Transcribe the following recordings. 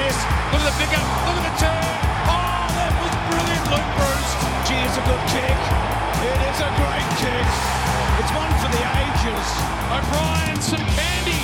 this. Look at the pick up. Look at the turn. Oh, that was brilliant, Luke Breust. Gee, it's a good kick. It is a great kick. It's one for the ages. O'Brien, some candy,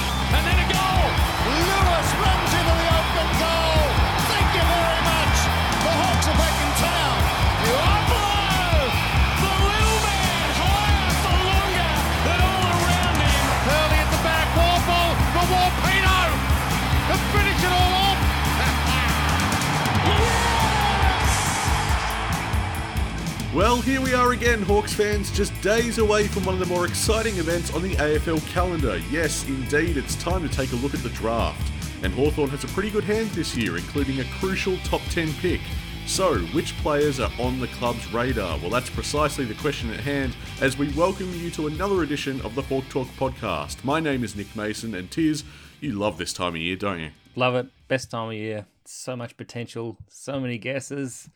Well, here we are again, Hawks fans, just days away from one of the more exciting events on the AFL calendar. Yes, indeed, it's time to take a look at the draft. And Hawthorn has a pretty good hand this year, including a crucial top 10 pick. So, which players are on the club's radar? Well, that's precisely the question at hand as we welcome you to another edition of the Hawk Talk podcast. My name is Nick Mason, and Tiz, you love this time of year, don't you? Love it. Best time of year. So much potential. So many guesses.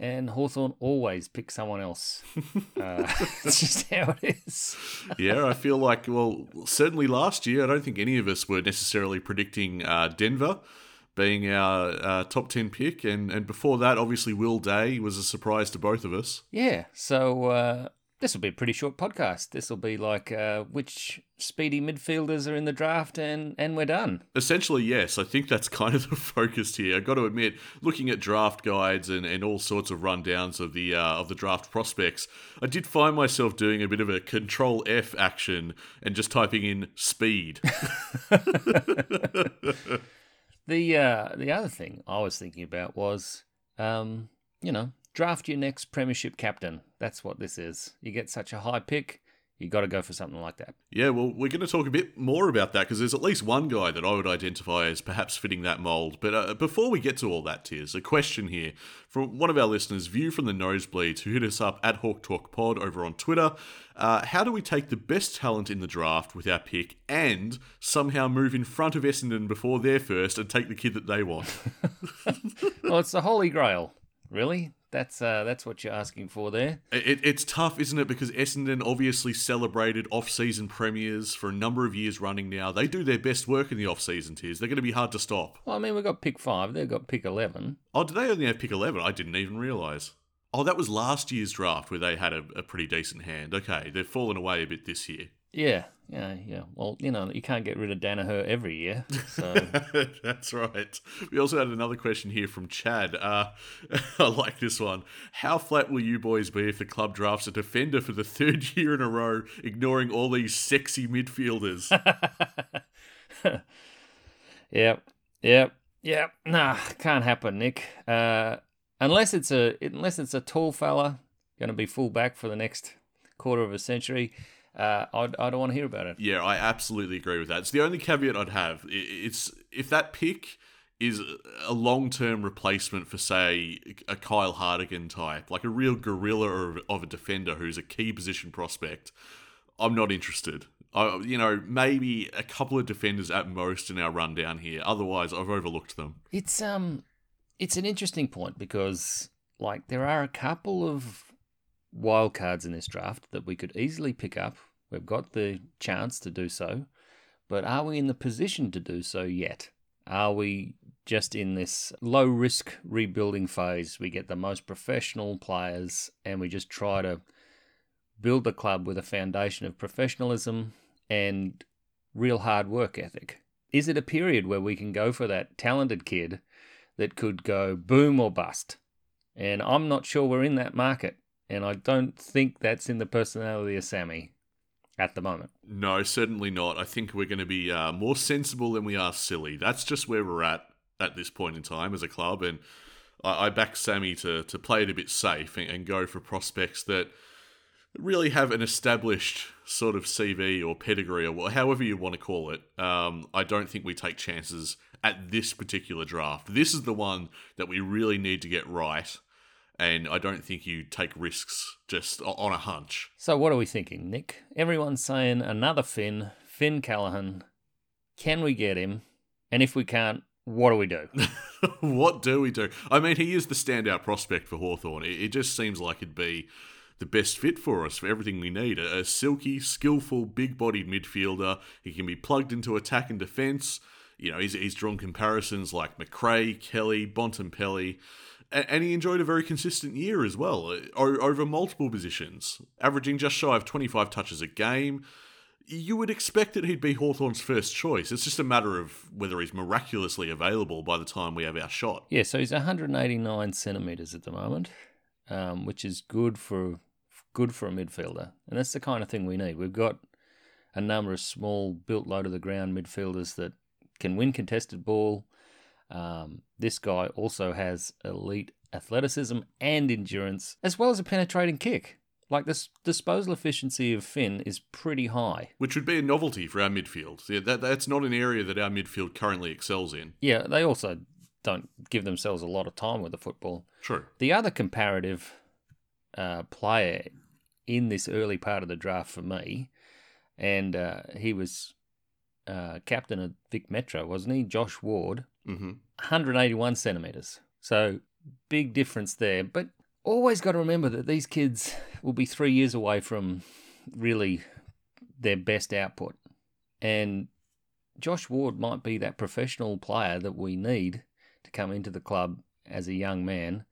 And Hawthorn always picks someone else. uh, it's just how it is. yeah, I feel like, well, certainly last year, I don't think any of us were necessarily predicting uh, Denver being our uh, top 10 pick. And, and before that, obviously, Will Day was a surprise to both of us. Yeah. So uh, this will be a pretty short podcast. This will be like uh, which speedy midfielders are in the draft, and, and we're done. Essentially, yes. I think that's kind of the focus here. I've got to admit, looking at draft guides and, and all sorts of rundowns of the uh, of the draft prospects, I did find myself doing a bit of a control F action and just typing in speed. The uh, the other thing I was thinking about was, um, you know, draft your next premiership captain. That's what this is. You get such a high pick, you got to go for something like that. Yeah, well, we're going to talk a bit more about that because there's at least one guy that I would identify as perhaps fitting that mold. But uh, before we get to all that, Tiz, a question here from one of our listeners, View from the Nosebleeds, who hit us up at Hawk Talk Pod over on Twitter. Uh, how do we take the best talent in the draft with our pick and somehow move in front of Essendon before they're first and take the kid that they want? well, it's the holy grail, really. That's uh, that's what you're asking for there. It, it's tough, isn't it? Because Essendon obviously celebrated off-season premiers for a number of years running now. They do their best work in the off-season Tiz. They're going to be hard to stop. Well, I mean, we've got pick five. They've got pick eleven. Oh, did they only have pick eleven? I didn't even realise. Oh, that was last year's draft where they had a, a pretty decent hand. Okay, they've fallen away a bit this year. Yeah, yeah, yeah. Well, you know, you can't get rid of Daniher every year. So That's right. We also had another question here from Chad. Uh, I like this one. How flat will you boys be if the club drafts a defender for the third year in a row, ignoring all these sexy midfielders? Yep, yep, yep. Nah, can't happen, Nick. Uh, unless it's a unless it's a tall fella going to be full back for the next quarter of a century. Uh, I, I don't want to hear about it. Yeah, I absolutely agree with that. It's the only caveat I'd have. It's if that pick is a long-term replacement for, say, a Kyle Hartigan type, like a real gorilla of, of a defender who's a key position prospect. I'm not interested. I, you know, maybe a couple of defenders at most in our rundown here. Otherwise, I've overlooked them. It's um, it's an interesting point because like there are a couple of wild cards in this draft that we could easily pick up. We've got the chance to do so, but are we in the position to do so yet? Are we just in this low risk rebuilding phase? We get the most professional players and we just try to build the club with a foundation of professionalism and real hard work ethic. Is it a period where we can go for that talented kid that could go boom or bust? And I'm not sure we're in that market. And I don't think that's in the personality of Sammy at the moment. No, certainly not. I think we're going to be uh, more sensible than we are silly. That's just where we're at at this point in time as a club, and I, I back Sammy to to play it a bit safe and, and go for prospects that really have an established sort of CV or pedigree or however you want to call it. Um, I don't think we take chances at this particular draft. This is the one that we really need to get right. And I don't think you take risks just on a hunch. So, what are we thinking, Nick? Everyone's saying another Finn, Finn Callaghan. Can we get him? And if we can't, what do we do? what do we do? I mean, he is the standout prospect for Hawthorn. It, it just seems like it'd be the best fit for us for everything we need. A, a silky, skillful, big bodied midfielder. He can be plugged into attack and defence. You know, he's, he's drawn comparisons like Macrae, Kelly, Bontempelli, and, he enjoyed a very consistent year as well, uh, over multiple positions, averaging just shy of 25 touches a game. You would expect that he'd be Hawthorn's first choice. It's just a matter of whether he's miraculously available by the time we have our shot. Yeah, so he's 189 centimeters at the moment, um, which is good for good for a midfielder, and that's the kind of thing we need. We've got a number of small, built low to the ground midfielders that can win contested ball. Um, this guy also has elite athleticism and endurance, as well as a penetrating kick. Like this disposal efficiency of Finn is pretty high. Which would be a novelty for our midfield. Yeah, that, that's not an area that our midfield currently excels in. Yeah, they also don't give themselves a lot of time with the football. True. The other comparative uh, player in this early part of the draft for me, and uh, he was uh, captain of Vic Metro, wasn't he? Josh Ward, hmm 181 centimeters. So big difference there. But always got to remember that these kids will be three years away from really their best output. And Josh Ward might be that professional player that we need to come into the club as a young man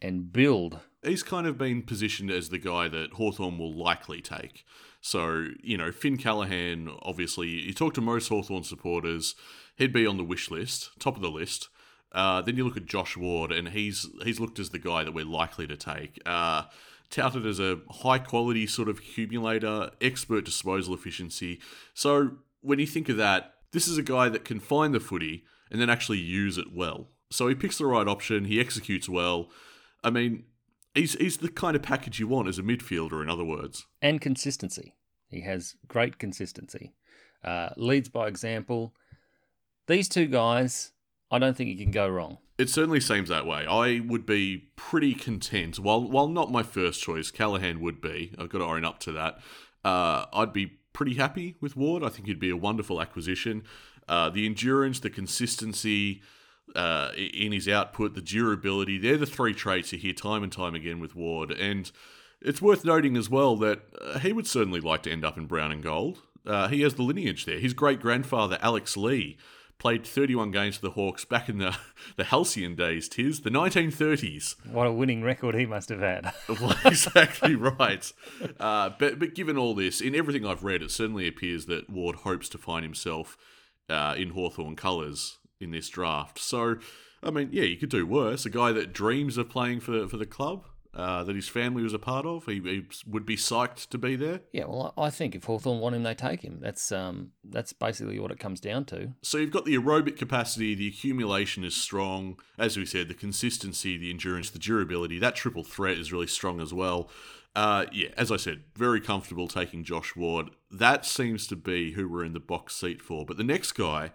and build. He's kind of been positioned as the guy that Hawthorn will likely take. So, you know, Finn Callaghan, obviously, you talk to most Hawthorn supporters, he'd be on the wish list, top of the list. Uh, then you look at Josh Ward, and he's he's looked as the guy that we're likely to take. Uh, touted as a high quality sort of accumulator, expert disposal efficiency. So when you think of that, this is a guy that can find the footy and then actually use it well. So he picks the right option, he executes well. I mean, he's he's the kind of package you want as a midfielder, in other words. and consistency. He has great consistency. Uh, leads by example. These two guys, I don't think you can go wrong. It certainly seems that way. I would be pretty content. While while not my first choice, Callaghan would be. I've got to own up to that. Uh, I'd be pretty happy with Ward. I think he'd be a wonderful acquisition. Uh, the endurance, the consistency uh, in his output, the durability, they're the three traits you hear time and time again with Ward. And it's worth noting as well that uh, he would certainly like to end up in brown and gold. Uh, he has the lineage there. His great grandfather, Alex Lee, played 31 games for the Hawks back in the, the halcyon days, tis, the 1930s. What a winning record he must have had. Well, exactly right. Uh, but but given all this, in everything I've read, it certainly appears that Ward hopes to find himself uh, in Hawthorn colours in this draft. So, I mean, yeah, you could do worse. A guy that dreams of playing for for the club uh, that his family was a part of, he, he would be psyched to be there. yeah, well, I think if Hawthorn want him, they take him. That's um, that's basically what it comes down to. So you've got the aerobic capacity, the accumulation is strong. As we said, the consistency, the endurance, the durability, that triple threat is really strong as well. Uh, yeah, as I said, very comfortable taking Josh Ward. That seems to be who we're in the box seat for. But the next guy,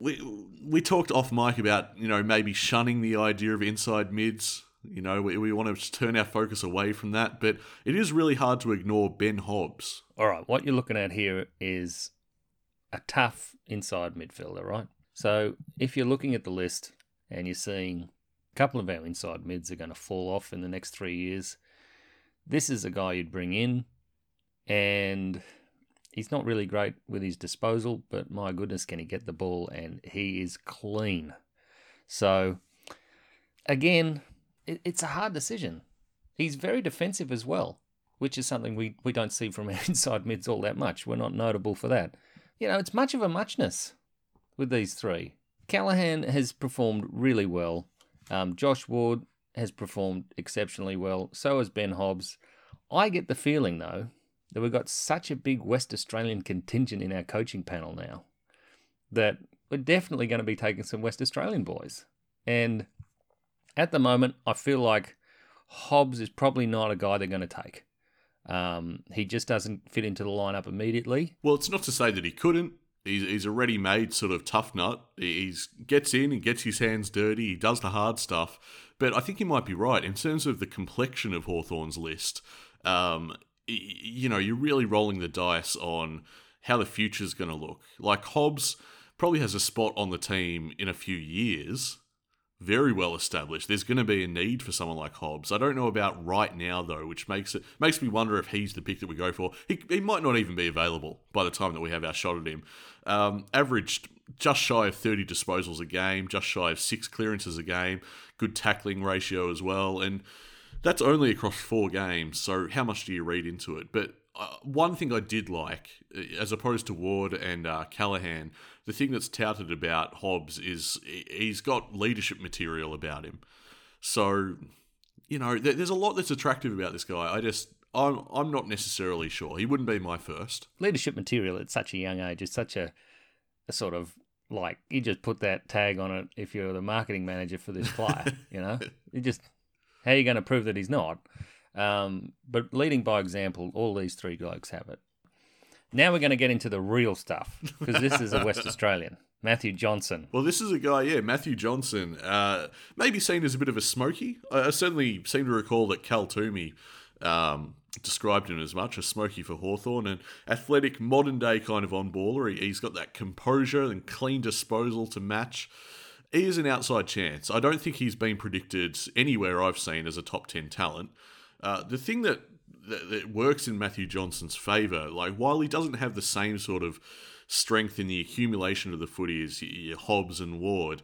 we we talked off mic about you know maybe shunning the idea of inside mids. You know, we, we want to turn our focus away from that, but it is really hard to ignore Ben Hobbs. All right, what you're looking at here is a tough inside midfielder, right? So if you're looking at the list and you're seeing a couple of our inside mids are going to fall off in the next three years, this is a guy you'd bring in, and he's not really great with his disposal, but my goodness, can he get the ball? And he is clean. So again, it, it's a hard decision. He's very defensive as well, which is something we, we don't see from our inside mids all that much. We're not notable for that. You know, it's much of a muchness with these three. Callaghan has performed really well. Um, Josh Ward has performed exceptionally well. So has Ben Hobbs. I get the feeling, though, that we've got such a big West Australian contingent in our coaching panel now that we're definitely going to be taking some West Australian boys. And at the moment, I feel like Hobbs is probably not a guy they're going to take. Um, he just doesn't fit into the lineup immediately. Well, it's not to say that he couldn't. He's, he's a ready-made sort of tough nut. He gets in, he gets his hands dirty, he does the hard stuff. But I think he might be right in terms of the complexion of Hawthorn's list. Um, you know, you're really rolling the dice on how the future's going to look. Like Hobbs probably has a spot on the team in a few years. Very well established. There's going to be a need for someone like Hobbs. I don't know about right now though, which makes it makes me wonder if he's the pick that we go for. He, he might not even be available by the time that we have our shot at him. Um, averaged just shy of 30 disposals a game, just shy of six clearances a game, good tackling ratio as well, and that's only across four games. So how much do you read into it? But uh, one thing I did like, uh, as opposed to Ward and uh, Callaghan, the thing that's touted about Hobbs is he's got leadership material about him. So, you know, there's a lot that's attractive about this guy. I just, I'm, I'm not necessarily sure. He wouldn't be my first. Leadership material at such a young age is such a, a sort of like you just put that tag on it if you're the marketing manager for this player. you know, you just how are you going to prove that he's not? Um, but leading by example, all these three blokes have it. Now we're going to get into the real stuff because this is a West Australian, Matthew Johnson. Well, this is a guy, yeah, Matthew Johnson, uh, maybe seen as a bit of a smoky. I, I certainly seem to recall that Cal Twomey um, described him as much a smoky for Hawthorn and athletic, modern day kind of on baller. He, he's got that composure and clean disposal to match. He is an outside chance. I don't think he's been predicted anywhere I've seen as a top 10 talent. Uh, the thing that, that, that works in Matthew Johnson's favour, like while he doesn't have the same sort of strength in the accumulation of the footy as Hobbs and Ward,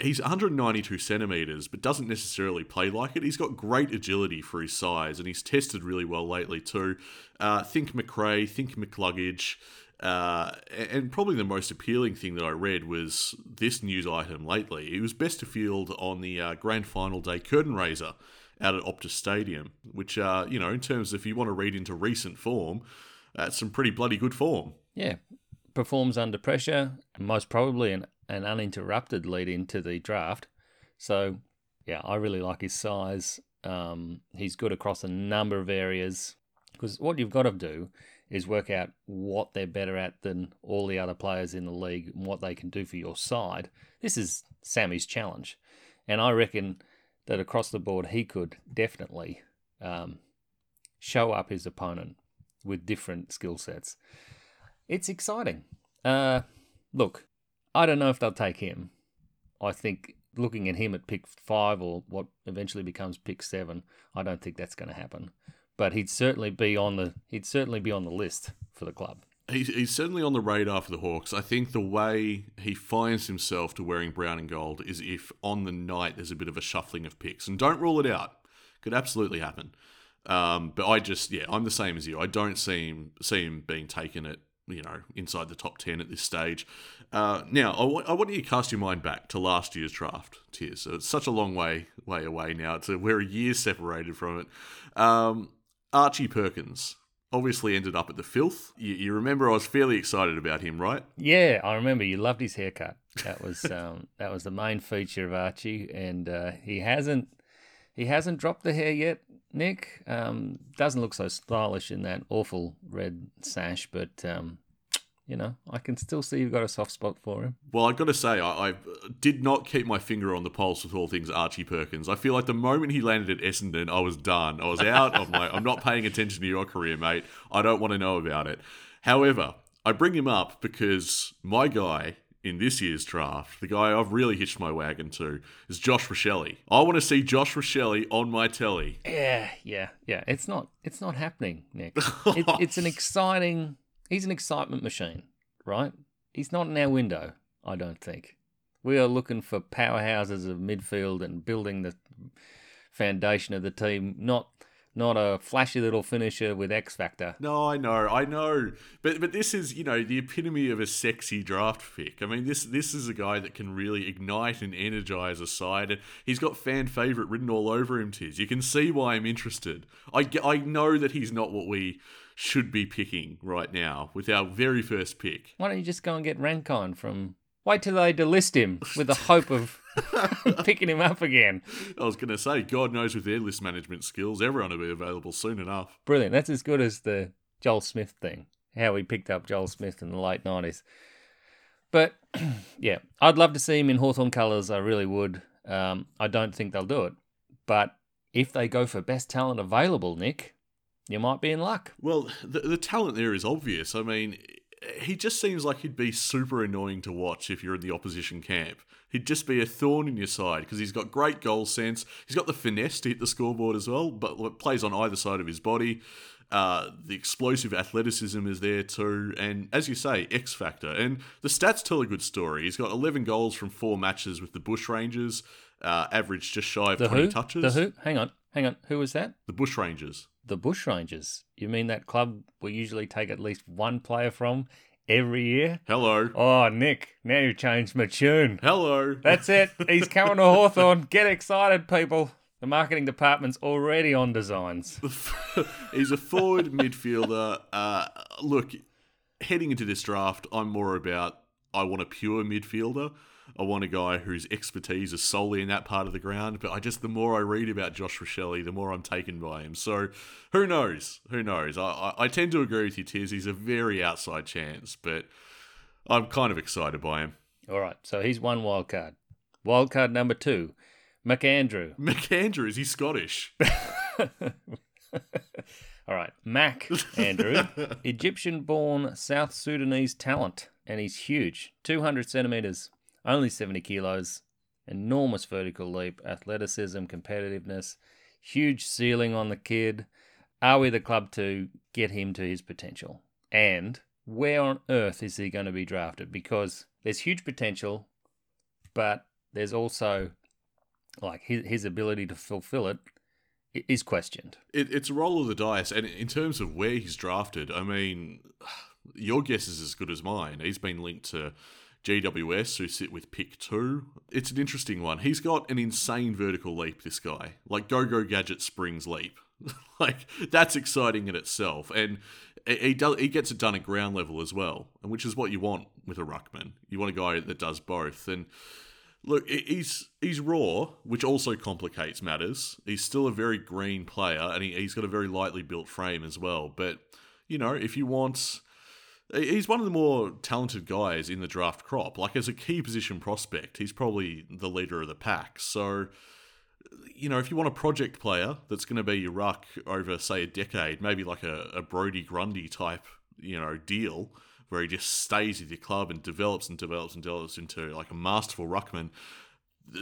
he's 192 centimeters, but doesn't necessarily play like it. He's got great agility for his size, and he's tested really well lately too. Uh, think Macrae, think McCluggage. Uh, and probably the most appealing thing that I read was this news item lately. He was best to field on the uh, grand final day curtain raiser out at Optus Stadium, which, uh, you know, in terms of if you want to read into recent form, that's some pretty bloody good form. Yeah. Performs under pressure, most probably an, an uninterrupted lead into the draft. So, yeah, I really like his size. Um, he's good across a number of areas because what you've got to do is work out what they're better at than all the other players in the league and what they can do for your side. This is Sammy's challenge. And I reckon that across the board he could definitely um, show up his opponent with different skill sets. It's exciting. Uh, look, I don't know if they'll take him. I think looking at him at pick five or what eventually becomes pick seven, I don't think that's going to happen. But he'd certainly be on the he'd certainly be on the list for the club he's, he's certainly on the radar for the Hawks. I think the way he finds himself to wearing brown and gold is if on the night there's a bit of a shuffling of picks. And don't rule it out. Could absolutely happen. Um, but I just, yeah, I'm the same as you. I don't see him, see him being taken at, you know, inside the top 10 at this stage. Uh, now, I, w- I want you to cast your mind back to last year's draft, Tiz. So it's such a long way, way away now. It's a, we're a year separated from it. Um, Archie Perkins obviously ended up at the filth. You, you, remember I was fairly excited about him, right? Yeah, I remember. You loved his haircut. That was um, that was the main feature of Archie, and uh, he hasn't he hasn't dropped the hair yet. Nick um, doesn't look so stylish in that awful red sash, but um, you know, I can still see you've got a soft spot for him. Well, I've got to say, I, I, did not keep my finger on the pulse with all things Archie Perkins. I feel like the moment he landed at Essendon, I was done. I was out. I'm like, I'm not paying attention to your career, mate. I don't want to know about it. However, I bring him up because my guy in this year's draft, the guy I've really hitched my wagon to, is Josh Rachele. I want to see Josh Rachele on my telly. Yeah, yeah, yeah. It's not, it's not happening, Nick. it, it's an exciting He's an excitement machine, right? He's not in our window, I don't think. We are looking for powerhouses of midfield and building the foundation of the team, not not a flashy little finisher with X factor. No, I know, I know, but but this is you know the epitome of a sexy draft pick. I mean, this this is a guy that can really ignite and energize a side, and he's got fan favorite written all over him. Tiz, you can see why I'm interested. I I know that he's not what we should be picking right now with our very first pick. Why don't you just go and get Rankine from. Wait till they delist him with the hope of picking him up again. I was going to say, God knows with their list management skills, everyone will be available soon enough. Brilliant. That's as good as the Joel Smith thing, how we picked up Joel Smith in the late 90s. But yeah, I'd love to see him in Hawthorn colours. I really would. Um, I don't think they'll do it. But if they go for best talent available, Nick, you might be in luck. Well, the, the talent there is obvious. I mean, he just seems like he'd be super annoying to watch if you're in the opposition camp. He'd just be a thorn in your side because he's got great goal sense. He's got the finesse to hit the scoreboard as well, but plays on either side of his body. Uh, the explosive athleticism is there too, and as you say, X factor. And the stats tell a good story. He's got 11 goals from four matches with the Bushrangers, uh, average just shy of The 20 who? touches. The who? Hang on, hang on. Who was that? The Bushrangers. The Bushrangers. You mean that club we usually take at least one player from every year? Hello. Oh, Nick, now you've changed my tune. Hello. That's it. He's coming to Hawthorn. Get excited, people. The marketing department's already on designs. He's a forward midfielder. Uh, look, heading into this draft, I'm more about I want a pure midfielder. I want a guy whose expertise is solely in that part of the ground. But I just, the more I read about Josh Rachele, the more I'm taken by him. So who knows? Who knows? I, I, I tend to agree with you, Tiz. He's a very outside chance, but I'm kind of excited by him. All right, so he's one wild card. Wild card number two, McAndrew. McAndrew, is he Scottish? All right, Mac Andrew, Egyptian born South Sudanese talent, and he's huge 200 centimeters, only 70 kilos, enormous vertical leap, athleticism, competitiveness, huge ceiling on the kid. Are we the club to get him to his potential? And where on earth is he going to be drafted? Because there's huge potential, but there's also like his, his ability to fulfill it is questioned. It, it's a roll of the dice, and in terms of where he's drafted, I mean, your guess is as good as mine. He's been linked to GWS, who sit with pick two. It's an interesting one. He's got an insane vertical leap. This guy, like Go Go Gadget Springs leap, like that's exciting in itself, and he does he gets it done at ground level as well, and which is what you want with a ruckman. You want a guy that does both, and Look, he's he's raw, which also complicates matters. He's still a very green player, and he, he's got a very lightly built frame as well. But you know, if you want, he's one of the more talented guys in the draft crop. Like as a key position prospect, he's probably the leader of the pack. So, you know, if you want a project player that's going to be your ruck over, say, a decade, maybe like a, a Brodie Grundy type, you know, deal where he just stays with your club and develops and develops and develops into like a masterful ruckman.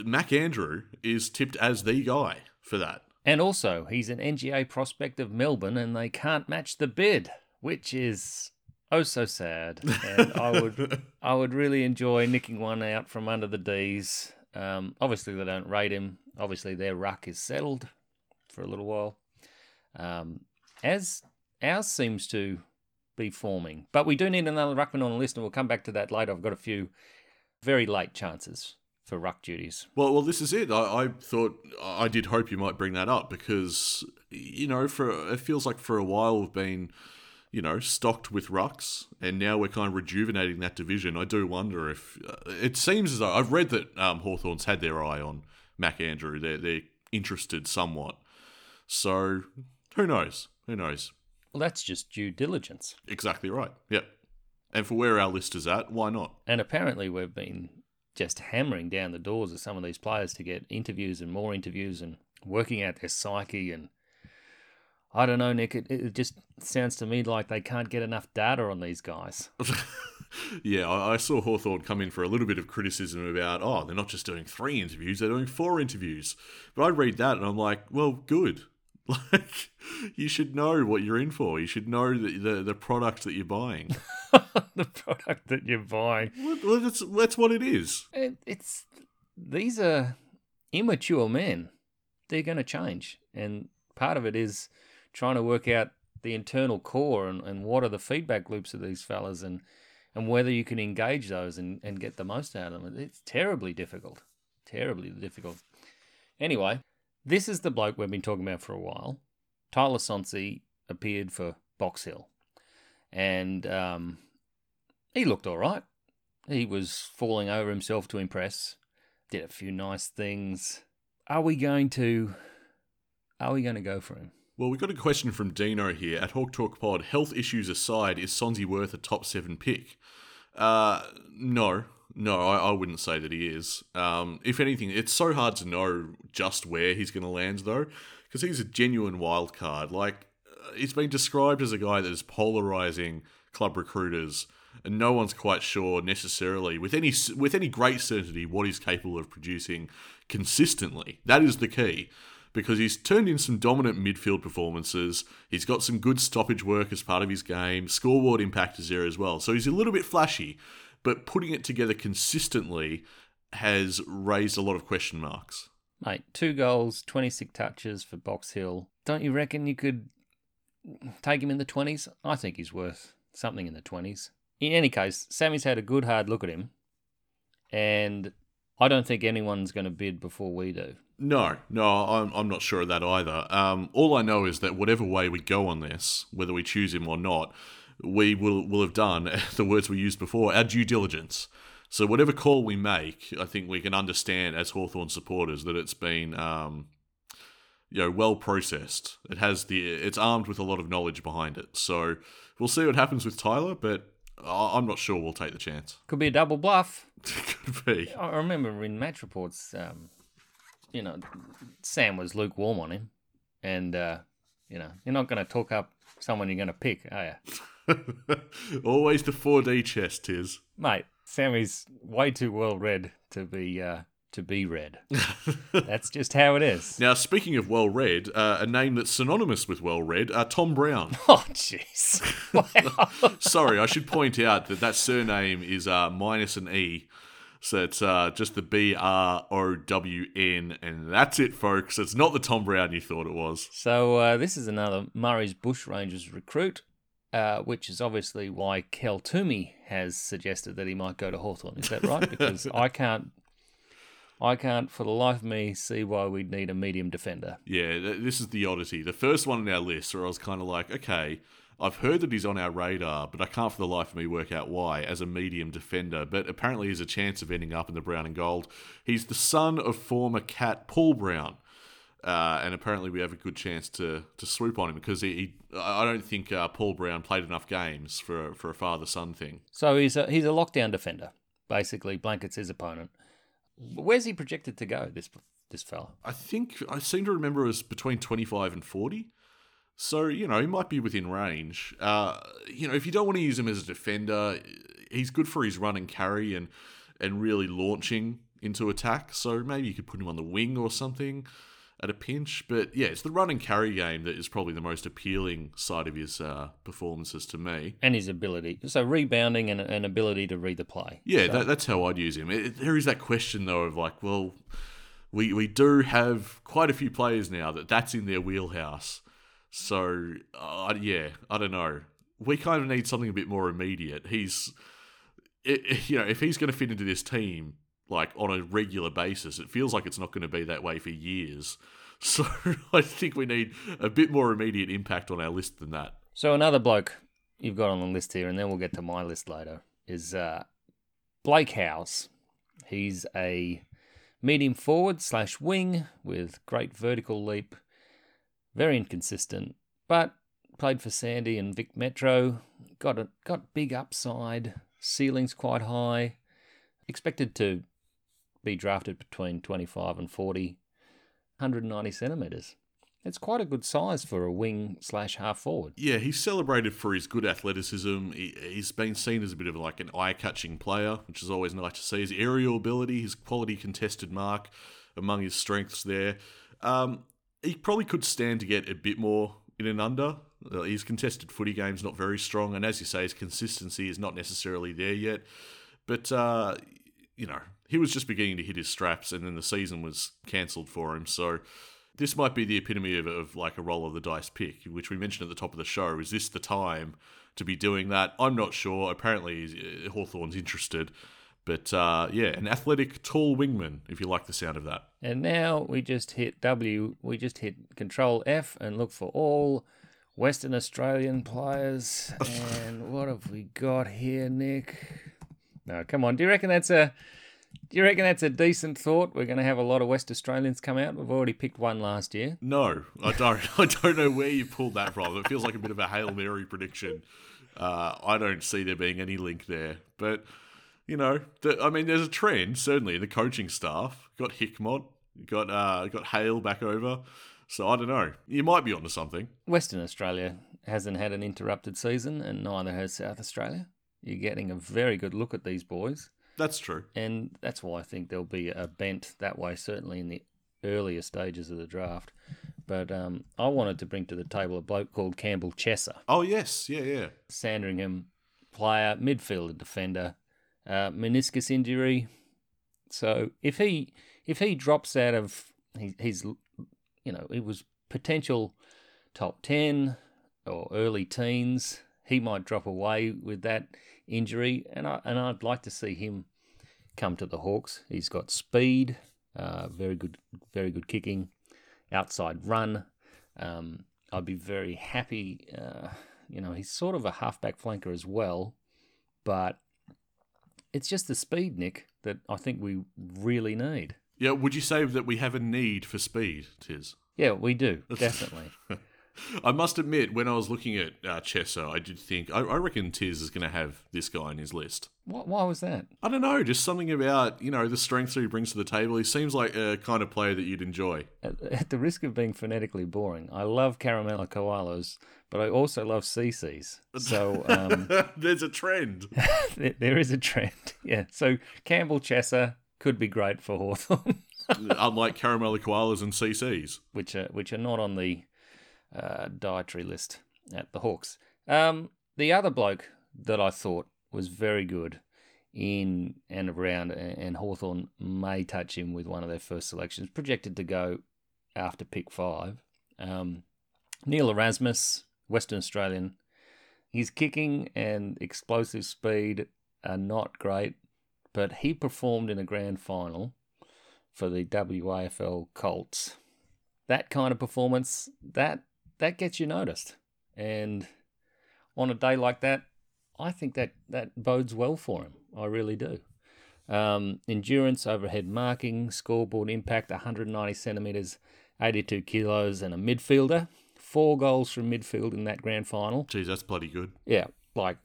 Mac Andrew is tipped as the guy for that. And also, he's an NGA prospect of Melbourne, and they can't match the bid, which is oh so sad. And I would, I would really enjoy nicking one out from under the D's. Um, obviously, they don't rate him. Obviously, their ruck is settled for a little while, um, as ours seems to be forming. But we do need another ruckman on the list, and we'll come back to that later. I've got a few very late chances for ruck duties. Well, well, this is it. I, I thought I did hope you might bring that up because you know, for it feels like for a while we've been, you know, stocked with rucks, and now we're kind of rejuvenating that division. I do wonder if uh, it seems as though I've read that um, Hawthorn's had their eye on Mac Andrew. They're they're interested somewhat. So who knows? Who knows? Well, that's just due diligence. Exactly right. Yep. And for where our list is at, why not? And apparently, we've been just hammering down the doors of some of these players to get interviews and more interviews and working out their psyche. And I don't know, Nick, it, it just sounds to me like they can't get enough data on these guys. yeah, I, I saw Hawthorn come in for a little bit of criticism about, oh, they're not just doing three interviews, they're doing four interviews. But I read that and I'm like, well, good. Like, you should know what you're in for. You should know the, the, the product that you're buying. the product that you're buying. well, well, that's, that's what it is. It, it's these are immature men. They're going to change, and part of it is trying to work out the internal core and, and what are the feedback loops of these fellas, and and whether you can engage those and, and get the most out of them. It's terribly difficult, terribly difficult. Anyway, this is the bloke we've been talking about for a while. Tyler Sonsie appeared for Box Hill, and um, he looked all right. He was falling over himself to impress. Did a few nice things. Are we going to? Are we going to go for him? Well, we've got a question from Dino here at Hawk Talk Pod. Health issues aside, is Sonsie worth a top seven pick? Uh, no, no, I, I wouldn't say that he is. Um, if anything, it's so hard to know just where he's going to land, though, because he's a genuine wild card. Like, uh, he's been described as a guy that is polarizing club recruiters and no one's quite sure necessarily with any with any great certainty what he's capable of producing consistently. That is the key. Because he's turned in some dominant midfield performances. He's got some good stoppage work as part of his game. Scoreboard impact is there as well. So he's a little bit flashy, but putting it together consistently has raised a lot of question marks. Mate, two goals, 26 touches for Box Hill. Don't you reckon you could take him in the 20s? I think he's worth something in the 20s. In any case, Sammy's had a good hard look at him, and I don't think anyone's going to bid before we do. No, no, I'm, I'm not sure of that either. Um, all I know is that whatever way we go on this, whether we choose him or not, we will, will have done, the words we used before, our due diligence. So whatever call we make, I think we can understand as Hawthorn supporters that it's been um, you know well processed. It has the it's armed with a lot of knowledge behind it. So we'll see what happens with Tyler, but I- I'm not sure we'll take the chance. Could be a double bluff. Could be. I remember in match reports, um, you know, Sam was lukewarm on him, and uh, you know, you're not going to talk up someone you're going to pick, are you, Always the 4D chess, Tiz. mate? Sammy's way too well read to be uh, to be read. That's just how it is. Now, speaking of well read, uh, a name that's synonymous with well read, uh, Tom Brown. Oh, jeez. Wow. Sorry, I should point out that that surname is uh, minus an E. So it's uh, just the B R O W N, and that's it, folks. It's not the Tom Brown you thought it was. so uh, this is another Murray's Bushrangers recruit, uh, which is obviously why Cal Twomey has suggested that he might go to Hawthorn. Is that right? Because I can't, I can't for the life of me see why we'd need a medium defender. Yeah, this is the oddity. The first one on our list where I was kind of like, okay, I've heard that he's on our radar, but I can't for the life of me work out why as a medium defender. But apparently, he's a chance of ending up in the brown and gold. He's the son of former cat Paul Brown. Uh, and apparently, we have a good chance to, to swoop on him because he, he I don't think uh, Paul Brown played enough games for a, for a father son thing. So he's a he's a lockdown defender. Basically, blankets his opponent. Where's he projected to go? This this fella. I think I seem to remember it was between 25 and 40. So, you know, he might be within range. Uh, you know, if you don't want to use him as a defender, he's good for his run and carry and, and really launching into attack. So maybe you could put him on the wing or something at a pinch. But yeah, it's the run and carry game that is probably the most appealing side of his uh, performances to me. and his ability. So rebounding and an ability to read the play. Yeah, that, that's how I'd use him. It, there is that question though of like, well, we we do have quite a few players now that that's in their wheelhouse. So uh, yeah, I don't know. We kind of need something a bit more immediate. He's, it, you know, if he's going to fit into this team like on a regular basis, it feels like it's not going to be that way for years. So I think we need a bit more immediate impact on our list than that. So another bloke you've got on the list here, and then we'll get to my list later, is uh, Blake Howes. He's a medium forward slash wing with great vertical leap, very inconsistent, but played for Sandy and Vic Metro. Got a got big upside, ceiling's quite high. Expected to be drafted between 25 and 40, 190 centimeters. It's quite a good size for a wing slash half forward. Yeah, he's celebrated for his good athleticism. He, he's been seen as a bit of like an eye-catching player, which is always nice to see. His aerial ability, his quality contested mark, among his strengths there. Um, he probably could stand to get a bit more in and under. Uh, His contested footy game's not very strong, and as you say, his consistency is not necessarily there yet. But uh, you know, he was just beginning to hit his straps, and then the season was cancelled for him. So this might be the epitome of, of like a roll of the dice pick, which we mentioned at the top of the show. Is this the time to be doing that? I'm not sure. Apparently, uh, Hawthorn's interested. But uh, yeah, an athletic, tall wingman, if you like the sound of that. And now we just hit W, we just hit Control F and look for all Western Australian players. and what have we got here, Nick? No, come on. Do you reckon that's a do you reckon that's a decent thought? We're going to have a lot of West Australians come out. We've already picked one last year. No, I don't. I don't know where you pulled that from. It feels like a bit of a hail mary prediction. Uh, I don't see there being any link there, but you know, the, I mean, there's a trend certainly. The coaching staff got Hickmott, got uh, got Hale back over. So I don't know. You might be onto something. Western Australia hasn't had an interrupted season, and neither has South Australia. You're getting a very good look at these boys, That's true. and that's why I think there'll be a bent that way, certainly in the earlier stages of the draft. But um, I wanted to bring to the table a bloke called Campbell Chesser, Oh yes, yeah, yeah. Sandringham player, midfielder, defender, uh, meniscus injury. So if he if he drops out of his, you know it was potential top ten or early teens, he might drop away with that injury, and I and I'd like to see him come to the Hawks. He's got speed, uh, very good, very good kicking, outside run. Um, I'd be very happy. Uh, you know, he's sort of a halfback flanker as well, but it's just the speed, Nick, that I think we really need. Yeah, would you say that we have a need for speed, Tiz? Yeah, we do definitely. I must admit, when I was looking at uh, Chesser, I did think, I, I reckon Tiz is going to have this guy on his list. why, why was that? I don't know, just something about, you know, the strengths that he brings to the table. He seems like a kind of player that you'd enjoy. At, at the risk of being phonetically boring, I love caramella koalas, but I also love CCs. So um, There's a trend. there- there is a trend. Yeah. So Campbell Chesser could be great for Hawthorn, Unlike caramel koalas and CCs. which are which are not on the uh, dietary list at the Hawks. Um, the other bloke that I thought was very good in and around, and Hawthorn may touch him with one of their first selections, projected to go after pick five. Um, Neil Erasmus, Western Australian. His kicking and explosive speed are not great, but he performed in a grand final for the WAFL Colts. That kind of performance, that that gets you noticed. And on a day like that, I think that that bodes well for him. I really do. Um, endurance, overhead marking, scoreboard impact, 190 centimeters, 82 kilos, and a midfielder. Four goals from midfield in that grand final. Geez, that's bloody good. Yeah, like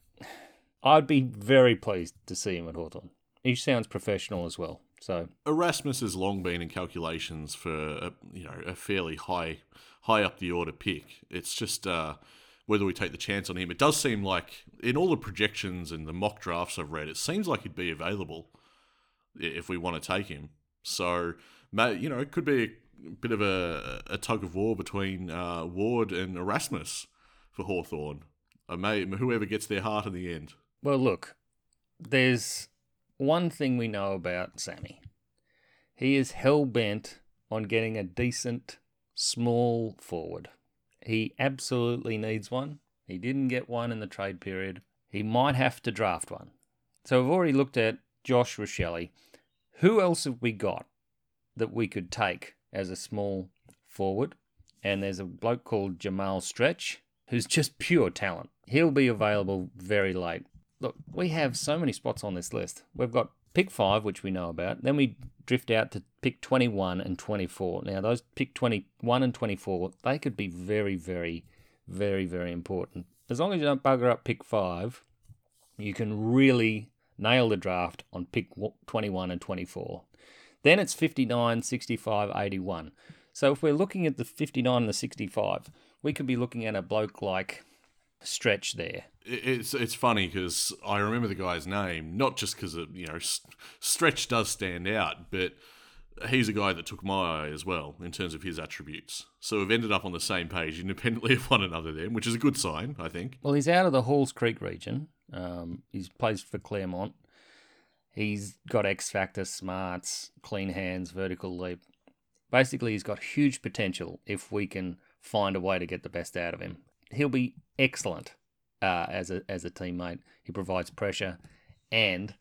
I'd be very pleased to see him at Hawthorn. He sounds professional as well. So Erasmus has long been in calculations for a, you know a fairly high high up the order pick. It's just uh, whether we take the chance on him. It does seem like in all the projections and the mock drafts I've read, it seems like he'd be available if we want to take him. So you know, it could be a bit of a, a tug of war between uh, Ward and Erasmus for Hawthorn. I may whoever gets their heart in the end. Well, look, there's one thing we know about Sammy. He is hell bent on getting a decent small forward. He absolutely needs one. He didn't get one in the trade period. He might have to draft one. So we've already looked at Josh Rachele. Who else have we got that we could take as a small forward? And there's a bloke called Jamal Stretch who's just pure talent. He'll be available very late. Look, we have so many spots on this list. We've got pick five, which we know about. Then we drift out to pick 21 and 24. Now, those pick 21 and 24, they could be very, very, very, very important. As long as you don't bugger up pick five, you can really nail the draft on pick 21 and 24. Then it's 59, 65, 81. So if we're looking at the 59 and the 65, we could be looking at a bloke like Stretch there. It's it's funny because I remember the guy's name, not just because you know Stretch does stand out, but he's a guy that took my eye as well in terms of his attributes. So we've ended up on the same page independently of one another then, which is a good sign, I think. Well, he's out of the Halls Creek region. Um, he's plays for Claremont. He's got X Factor, smarts, clean hands, vertical leap. Basically, he's got huge potential if we can find a way to get the best out of him. He'll be excellent uh, as a as a teammate. He provides pressure, and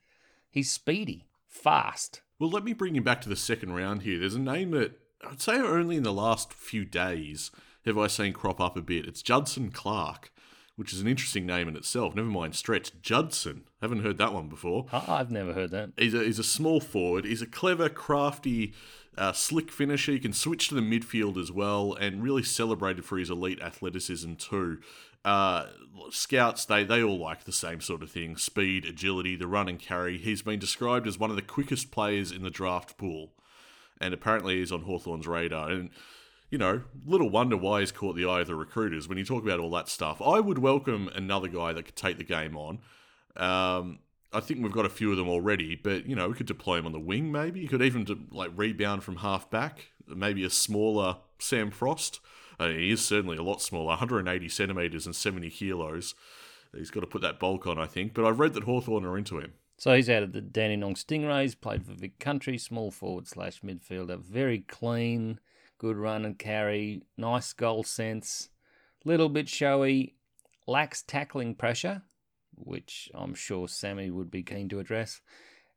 he's speedy, fast. Well, let me bring you back to the second round here. There's a name that I'd say only in the last few days have I seen crop up a bit. It's Judson Clark, which is an interesting name in itself. Never mind Stretch. Judson. Haven't heard that one before. I've never heard that. He's a, he's a small forward. He's a clever, crafty, uh, slick finisher. you can switch to the midfield as well, and really celebrated for his elite athleticism too. Uh, scouts, they they all like the same sort of thing: speed, agility, the run and carry. He's been described as one of the quickest players in the draft pool, and apparently he's on Hawthorn's radar. And you know, little wonder why he's caught the eye of the recruiters when you talk about all that stuff. I would welcome another guy that could take the game on. Um, I think we've got a few of them already, but you know we could deploy him on the wing. Maybe you could even de- like rebound from half back. Maybe a smaller Sam Frost. Uh, he is certainly a lot smaller, 180 centimeters and 70 kilos. He's got to put that bulk on, I think. But I've read that Hawthorn are into him. So he's out of the Dandenong Stingrays, played for Vic Country, small forward slash midfielder. Very clean, good run and carry, nice goal sense, little bit showy, lacks tackling pressure, which I'm sure Sammy would be keen to address,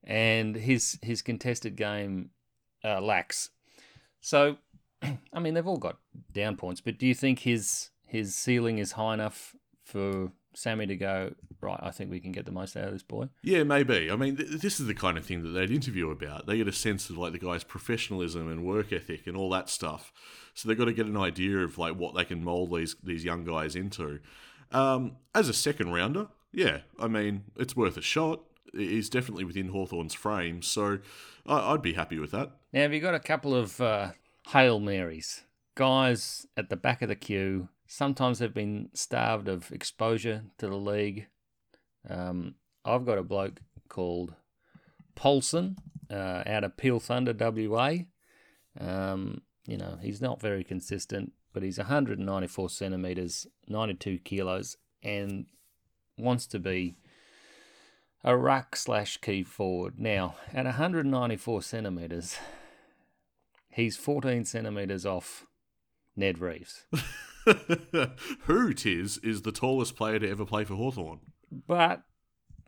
and his his contested game uh, lacks. So, I mean, they've all got down points, but do you think his his ceiling is high enough for Sammy to go right? I think we can get the most out of this boy. Yeah, maybe. I mean, th- this is the kind of thing that they'd interview about. They get a sense of like the guy's professionalism and work ethic and all that stuff. So they've got to get an idea of like what they can mold these these young guys into. Um, as a second rounder, yeah, I mean, it's worth a shot. He's definitely within Hawthorn's frame, so I- I'd be happy with that. Now, you got a couple of uh, Hail Marys? Guys at the back of the queue. Sometimes they've been starved of exposure to the league. Um, I've got a bloke called Polson uh, out of Peel Thunder, WA. Um, you know, he's not very consistent, but he's 194 centimetres, 92 kilos, and wants to be a ruck slash key forward. Now, at 194 centimetres, he's 14 centimetres off Ned Reeves. Who, Tiz, is the tallest player to ever play for Hawthorn? But,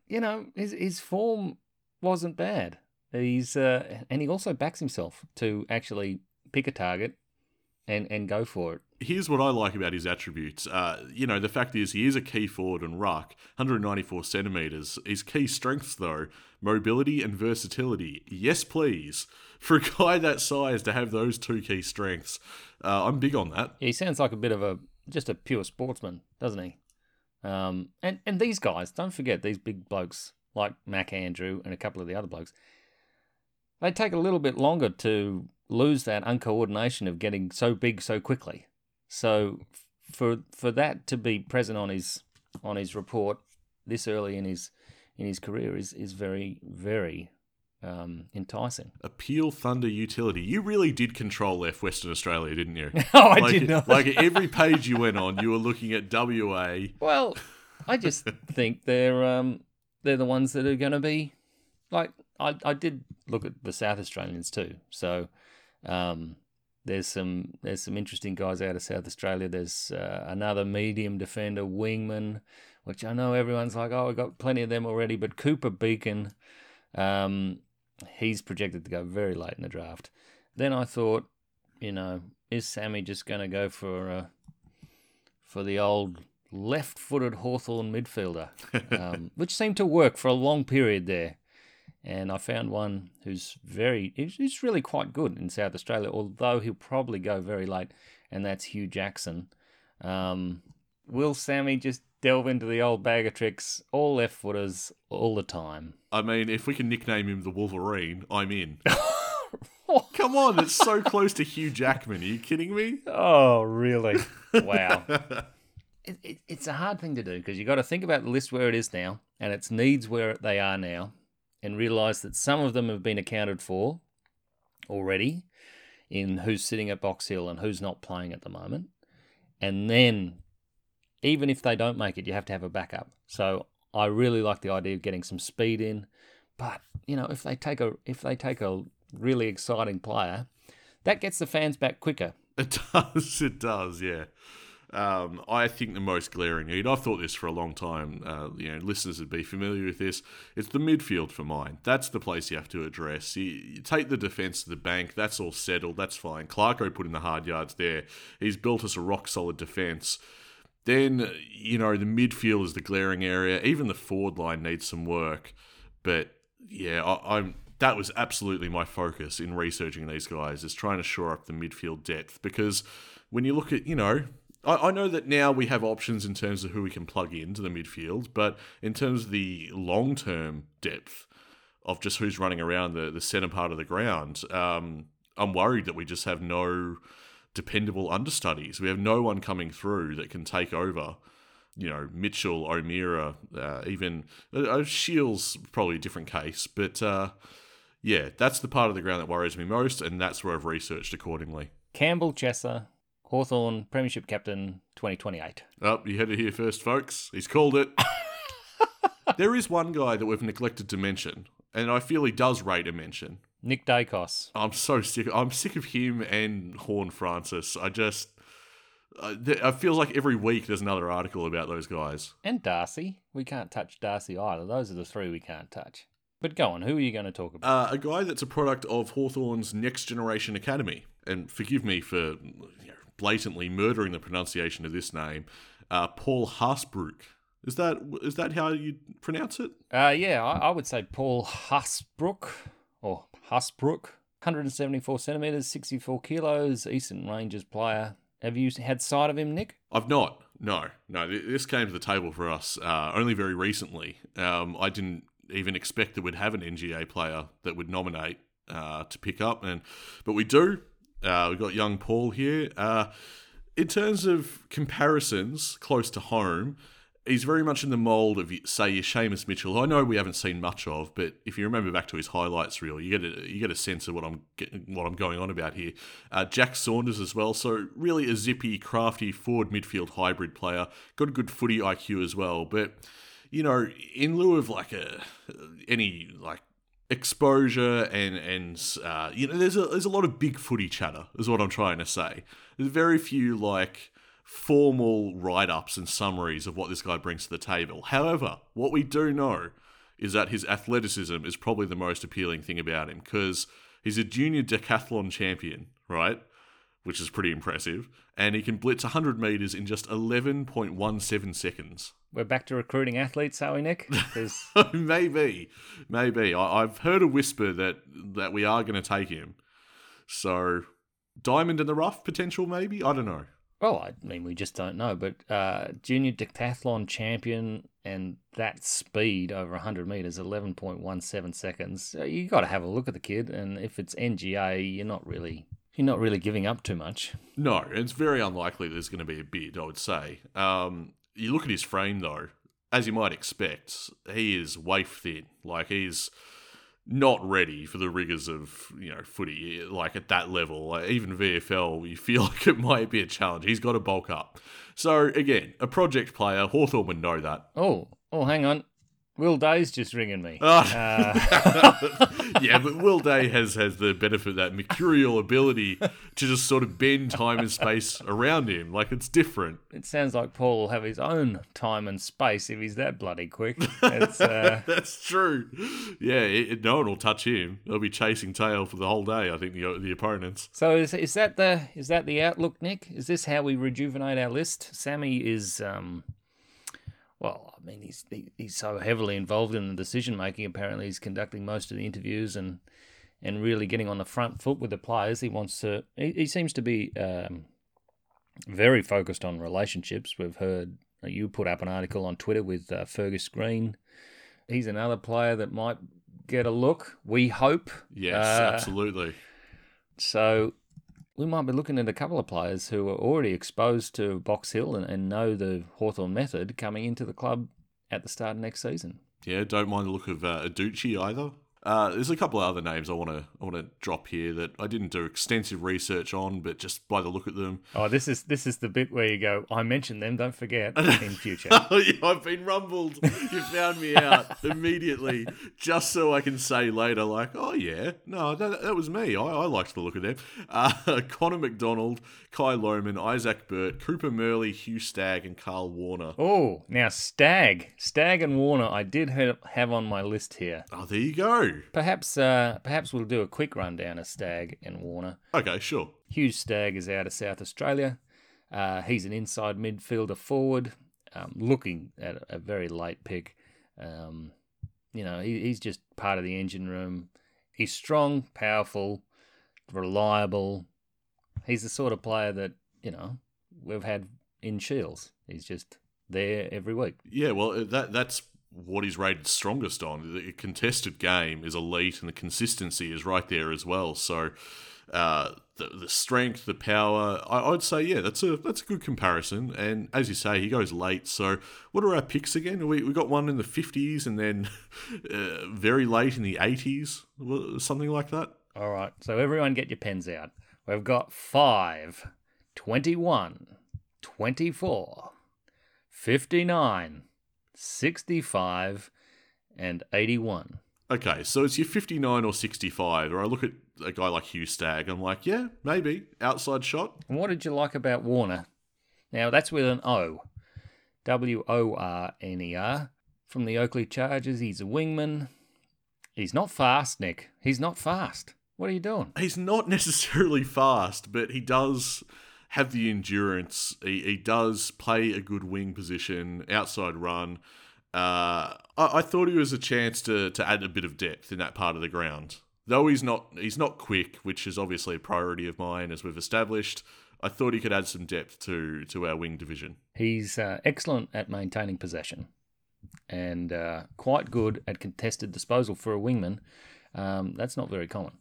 you know, his, his form wasn't bad. He's uh, and he also backs himself to actually pick a target and, and go for it. Here's what I like about his attributes. Uh, you know, the fact is he is a key forward and ruck, 194 centimeters. His key strengths, though, mobility and versatility. Yes, please. For a guy that size to have those two key strengths, uh, I'm big on that. He sounds like a bit of a just a pure sportsman, doesn't he? Um, and and these guys, don't forget these big blokes like Mac Andrew and a couple of the other blokes. They take a little bit longer to lose that uncoordination of getting so big so quickly. So for for that to be present on his on his report this early in his in his career is is very very um, enticing. A Peel Thunder Utility. You really did control F Western Australia, didn't you? Oh, I like, did not. like every page you went on, you were looking at WA. Well, I just think they're um they're the ones that are going to be like I I did look at the South Australians too. So um there's some there's some interesting guys out of South Australia. There's uh, another medium defender, Wingman, which I know everyone's like, oh, we've got plenty of them already. But Cooper Beacon, um, he's projected to go very late in the draft. Then I thought, you know, is Sammy just going to go for uh, for the old left-footed Hawthorn midfielder, um, which seemed to work for a long period there. And I found one who's very, he's really quite good in South Australia, although he'll probably go very late, and that's Hugh Jackson. Um, will Sammy just delve into the old bag of tricks, all left footers, all the time? I mean, if we can nickname him the Wolverine, I'm in. Come on, it's so close to Hugh Jackman. Are you kidding me? Oh, really? Wow. it, it, it's a hard thing to do because you've got to think about the list where it is now and its needs where they are now and realize that some of them have been accounted for already in who's sitting at Box Hill and who's not playing at the moment. And then, even if they don't make it, you have to have a backup. So I really like the idea of getting some speed in. But you know, if they take a if they take a really exciting player, that gets the fans back quicker. It does. It does. Yeah. Um, I think the most glaring need. I've thought this for a long time. Uh, you know, listeners would be familiar with this. It's the midfield for mine. That's the place you have to address. You, you take the defence to the bank. That's all settled. That's fine. Clarko put in the hard yards there. He's built us a rock solid defence. Then you know the midfield is the glaring area. Even the forward line needs some work. But yeah, I, I'm that was absolutely my focus in researching these guys is trying to shore up the midfield depth because when you look at you know I, I know that now we have options in terms of who we can plug into the midfield but in terms of the long term depth of just who's running around the, the center part of the ground um, i'm worried that we just have no dependable understudies we have no one coming through that can take over you know, Mitchell, O'Meara, uh, even uh, Shields, probably a different case. But uh, yeah, that's the part of the ground that worries me most, and that's where I've researched accordingly. Campbell Chesser, Hawthorn Premiership Captain 2028. Oh, you had it here first, folks. He's called it. there is one guy that we've neglected to mention, and I feel he does rate a mention. Nick Daicos. I'm so sick. I'm sick of him and Horne-Francis. I just. Uh, th- it feels like every week there's another article about those guys. And Darcy. We can't touch Darcy either. Those are the three we can't touch. But go on, who are you going to talk about? Uh, a guy that's a product of Hawthorn's Next Generation Academy. And forgive me for you know, blatantly murdering the pronunciation of this name. Uh, Paul Hasbrook. Is that is that how you pronounce it? Uh, yeah, I, I would say Paul Hasbrook or Hasbrook. 174 centimetres, 64 kilos, Eastern Rangers player. Have you had sight of him, Nick? I've not. No, no. This came to the table for us uh, only very recently. Um, I didn't even expect that we'd have an NGA player that would nominate uh, to pick up, and but we do. Uh, we've got young Paul here. Uh, in terms of comparisons close to home, he's very much in the mould of, say, your Seamus Mitchell. who I know we haven't seen much of, but if you remember back to his highlights reel, you get a you get a sense of what I'm what I'm going on about here. Uh, Jack Saunders as well, so really a zippy, crafty forward midfield hybrid player. Got a good footy IQ as well, but you know, in lieu of like a any like exposure and and uh, you know, there's a there's a lot of big footy chatter, is what I'm trying to say. There's very few like formal write ups and summaries of what this guy brings to the table. However, what we do know is that his athleticism is probably the most appealing thing about him because he's a junior decathlon champion, right? Which is pretty impressive. And he can blitz 100 meters in just 11.17 seconds. We're back to recruiting athletes, are we, Nick? maybe, maybe. I, I've heard a whisper that that we are going to take him. So, diamond in the rough potential, maybe. I don't know. Well, I mean, we just don't know. But uh, junior decathlon champion and that speed over 100 meters, 11.17 seconds. Uh, you got to have a look at the kid, and if it's NGA, you're not really you're not really giving up too much. No, it's very unlikely there's going to be a bid. I would say. Um, you look at his frame though, as you might expect, he is waif thin. Like he's not ready for the rigors of you know footy. Like at that level, like even VFL, you feel like it might be a challenge. He's got to bulk up. So again, a project player. Hawthorn would know that. Oh, oh, hang on. Will Day's just ringing me. Ah. yeah, but Will Day has has the benefit of that mercurial ability to just sort of bend time and space around him. Like it's different. It sounds like Paul will have his own time and space if he's that bloody quick. It's, uh, That's true. Yeah, it, it- no one will touch him. They'll be chasing tail for the whole day. I think the the opponents. so is, is that the is that the outlook, Nick? Is this how we rejuvenate our list? Sammy is, um, well, mean, he's he, he's so heavily involved in the decision making. Apparently, he's conducting most of the interviews and and really getting on the front foot with the players. He wants to. He, he seems to be um, very focused on relationships. We've heard uh, you put up an article on Twitter with uh, Fergus Green. He's another player that might get a look. We hope. Yes, Uh, absolutely. So we might be looking at a couple of players who are already exposed to Box Hill and, and know the Hawthorn method coming into the club at the start of next season. Yeah, don't mind the look of uh, Aducci either. Uh, there's a couple of other names I want to I want to drop here that I didn't do extensive research on, but just by the look at them, Oh, this is this is the bit where you go. I mentioned them. Don't forget in future. I've been rumbled. You found me out immediately, just so I can say later, like, oh yeah, no, that, that was me. I, I liked the look of them. Uh, Connor Macdonald, Kai Lohmann, Isaac Burt, Cooper Murley, Hugh Stagg, and Karl Worner. Oh, now Stagg, Stagg and Worner, I did have on my list here. Oh, there you go. Perhaps, uh, perhaps we'll do a quick rundown of Stagg and Worner. Okay, sure. Hugh Stagg is out of South Australia. Uh, he's an inside midfielder forward, um, looking at a very late pick. Um, you know, he, he's just part of the engine room. He's strong, powerful, reliable. He's the sort of player that, you know, we've had in Shields. He's just there every week. Yeah, well, that that's what he's rated strongest on. The contested game is elite, and the consistency is right there as well. So, uh, the the strength, the power, I, I'd say, yeah, that's a that's a good comparison. And as you say, he goes late. So, what are our picks again? We we got one in the fifties, and then uh, very late in the eighties, something like that. All right. So everyone get your pens out. We've got 5, 21, 24, 59, 65, and 81. Okay, so it's your 59 or 65, or I look at a guy like Hugh Stagg, I'm like, yeah, maybe, outside shot. And what did you like about Worner? Now, that's with an O. W O R N E R. From the Oakleigh Chargers, he's a wingman. He's not fast, Nick. He's not fast. What are you doing? He's not necessarily fast, but he does have the endurance. He, he does play a good wing position, outside run. Uh, I, I thought he was a chance to, to add a bit of depth in that part of the ground. Though he's not he's not quick, which is obviously a priority of mine as we've established. I thought he could add some depth to to our wing division. He's uh, excellent at maintaining possession and uh, quite good at contested disposal for a wingman. Um, that's not very common.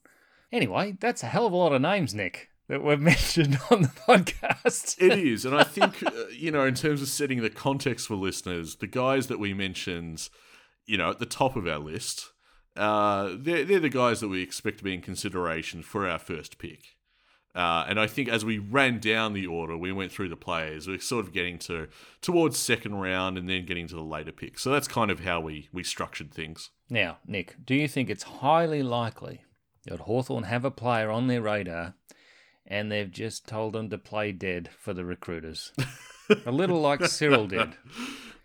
Anyway, that's a hell of a lot of names, Nick, that we've mentioned on the podcast. it is, and I think uh, you know, in terms of setting the context for listeners, the guys that we mentioned, you know, at the top of our list, uh, they're they're the guys that we expect to be in consideration for our first pick. Uh, and I think as we ran down the order, we went through the players. We're sort of getting to towards second round and then getting to the later picks. So that's kind of how we we structured things. Now, Nick, do you think it's highly likely that Hawthorn have a player on their radar and they've just told them to play dead for the recruiters? a little like Cyril did.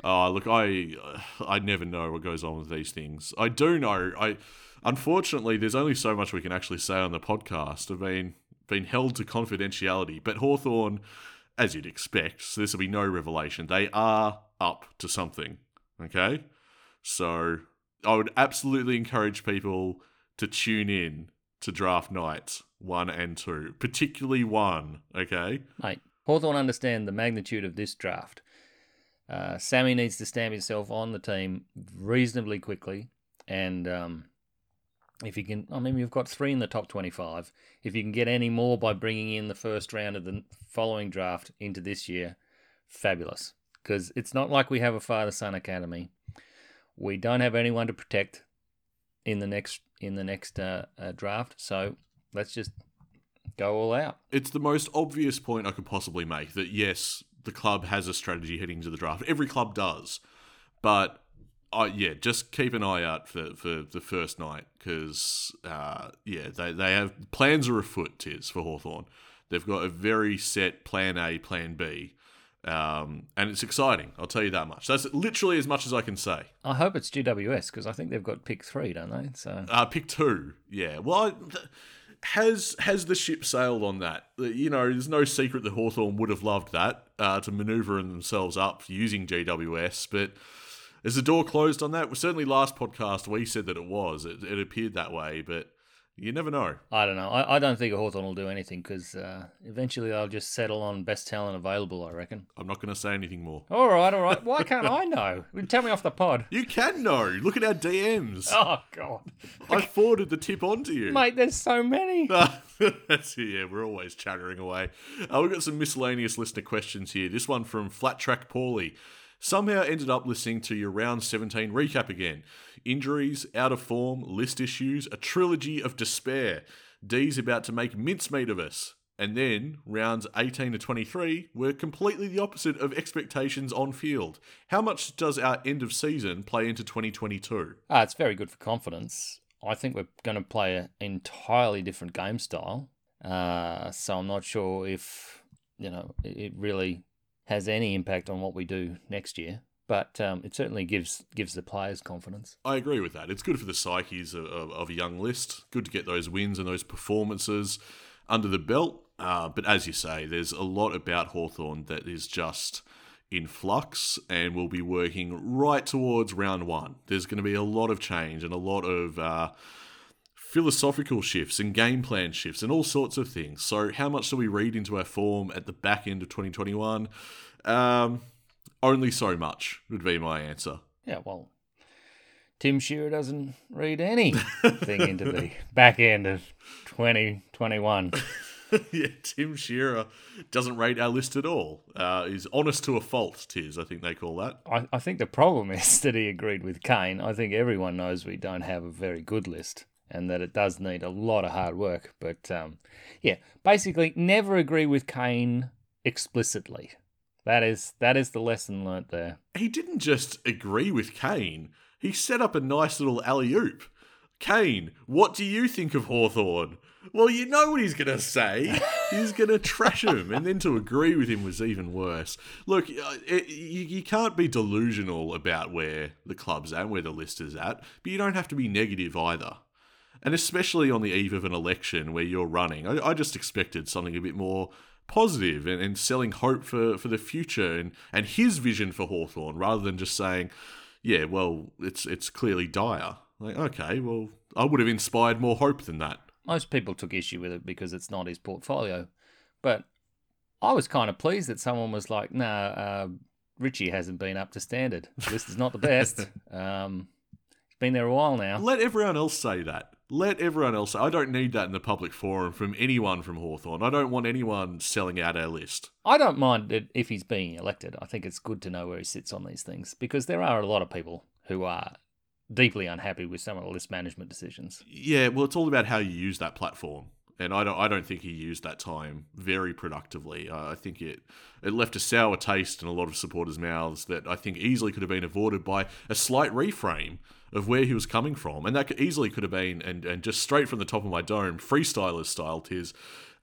Oh, look, I uh, I never know what goes on with these things. I do know. I unfortunately, there's only so much we can actually say on the podcast. I mean, been held to confidentiality. But Hawthorn, as you'd expect, so this will be no revelation, they are up to something. Okay? So I would absolutely encourage people to tune in to draft nights one and two, particularly one. Okay? Mate, Hawthorn understand the magnitude of this draft. Uh, Sammy needs to stamp himself on the team reasonably quickly. And um, if you can, I mean, you've got three in the top 25. If you can get any more by bringing in the first round of the following draft into this year, fabulous. Because it's not like we have a father son academy. We don't have anyone to protect in the next in the next uh, uh, draft. So let's just go all out. It's the most obvious point I could possibly make that yes, the club has a strategy heading into the draft. Every club does, but uh, yeah, just keep an eye out for, for the first night because uh, yeah, they, they have plans are afoot. Tis for Hawthorn. They've got a very set plan A, plan B. Um, and it's exciting. I'll tell you that much. That's literally as much as I can say. I hope it's GWS because I think they've got pick three, don't they? So uh, pick two, yeah. Well, I, th- has has the ship sailed on that? You know, there's no secret that Hawthorn would have loved that uh, to manoeuvre themselves up using GWS, but is the door closed on that? Well, certainly, last podcast we said that it was. It, it appeared that way, but you never know. I don't know. I, I don't think a Hawthorn will do anything because uh, eventually they'll just settle on best talent available, I reckon. I'm not going to say anything more. All right, all right. Why can't I know? Tell me off the pod. You can know. Look at our DMs. Oh, God. I forwarded the tip on to you. Mate, there's so many. Yeah, we're always chattering away. Uh, we've got some miscellaneous listener questions here. This one from Flat Track Paulie somehow ended up listening to your round 17 recap again. Injuries, out of form, list issues, a trilogy of despair. D's about to make mincemeat of us. And then rounds 18 to 23 were completely the opposite of expectations on field. How much does our end of season play into 2022? Ah, it's very good for confidence. I think we're going to play an entirely different game style. Uh, so I'm not sure if, you know, it really has any impact on what we do next year. But um, it certainly gives gives the players confidence. I agree with that. It's good for the psyches of, of, of a young list. Good to get those wins and those performances under the belt. Uh, but as you say, there's a lot about Hawthorn that is just in flux and we'll be working right towards round one. There's going to be a lot of change and a lot of uh, philosophical shifts and game plan shifts and all sorts of things. So, how much do we read into our form at the back end of 2021? Um, only so much would be my answer. Yeah, well, Tim Shearer doesn't read anything into the back end of 2021. yeah, Tim Shearer doesn't rate our list at all. Uh, he's honest to a fault, Tiz, I think they call that. I, I think the problem is that he agreed with Kane. I think everyone knows we don't have a very good list and that it does need a lot of hard work. But um, yeah, basically, never agree with Kane explicitly. That is that is the lesson learnt there. He didn't just agree with Kane, he set up a nice little alley oop. Kane, what do you think of Hawthorn? Well, you know what he's going to say. He's going to trash him. And then to agree with him was even worse. Look, uh, it, you, you can't be delusional about where the club's at, where the list is at, but you don't have to be negative either. And especially on the eve of an election where you're running, I, I just expected something a bit more positive and, and selling hope for, for the future and, and his vision for Hawthorn rather than just saying, yeah, well, it's it's clearly dire. Like, okay, well, I would have inspired more hope than that. Most people took issue with it because it's not his portfolio. But I was kind of pleased that someone was like, nah, uh, Richie hasn't been up to standard. This is not the best. um, he's been there a while now. Let everyone else say that. Let everyone else. I don't need that in the public forum from anyone from Hawthorn. I don't want anyone selling out our list. I don't mind it if he's being elected. I think it's good to know where he sits on these things because there are a lot of people who are deeply unhappy with some of the list management decisions. Yeah, well, it's all about how you use that platform. And I don't, I don't think he used that time very productively. I think it, it left a sour taste in a lot of supporters' mouths that I think easily could have been avoided by a slight reframe of where he was coming from, and that could, easily could have been, and and just straight from the top of my dome, freestyler style, Tiz.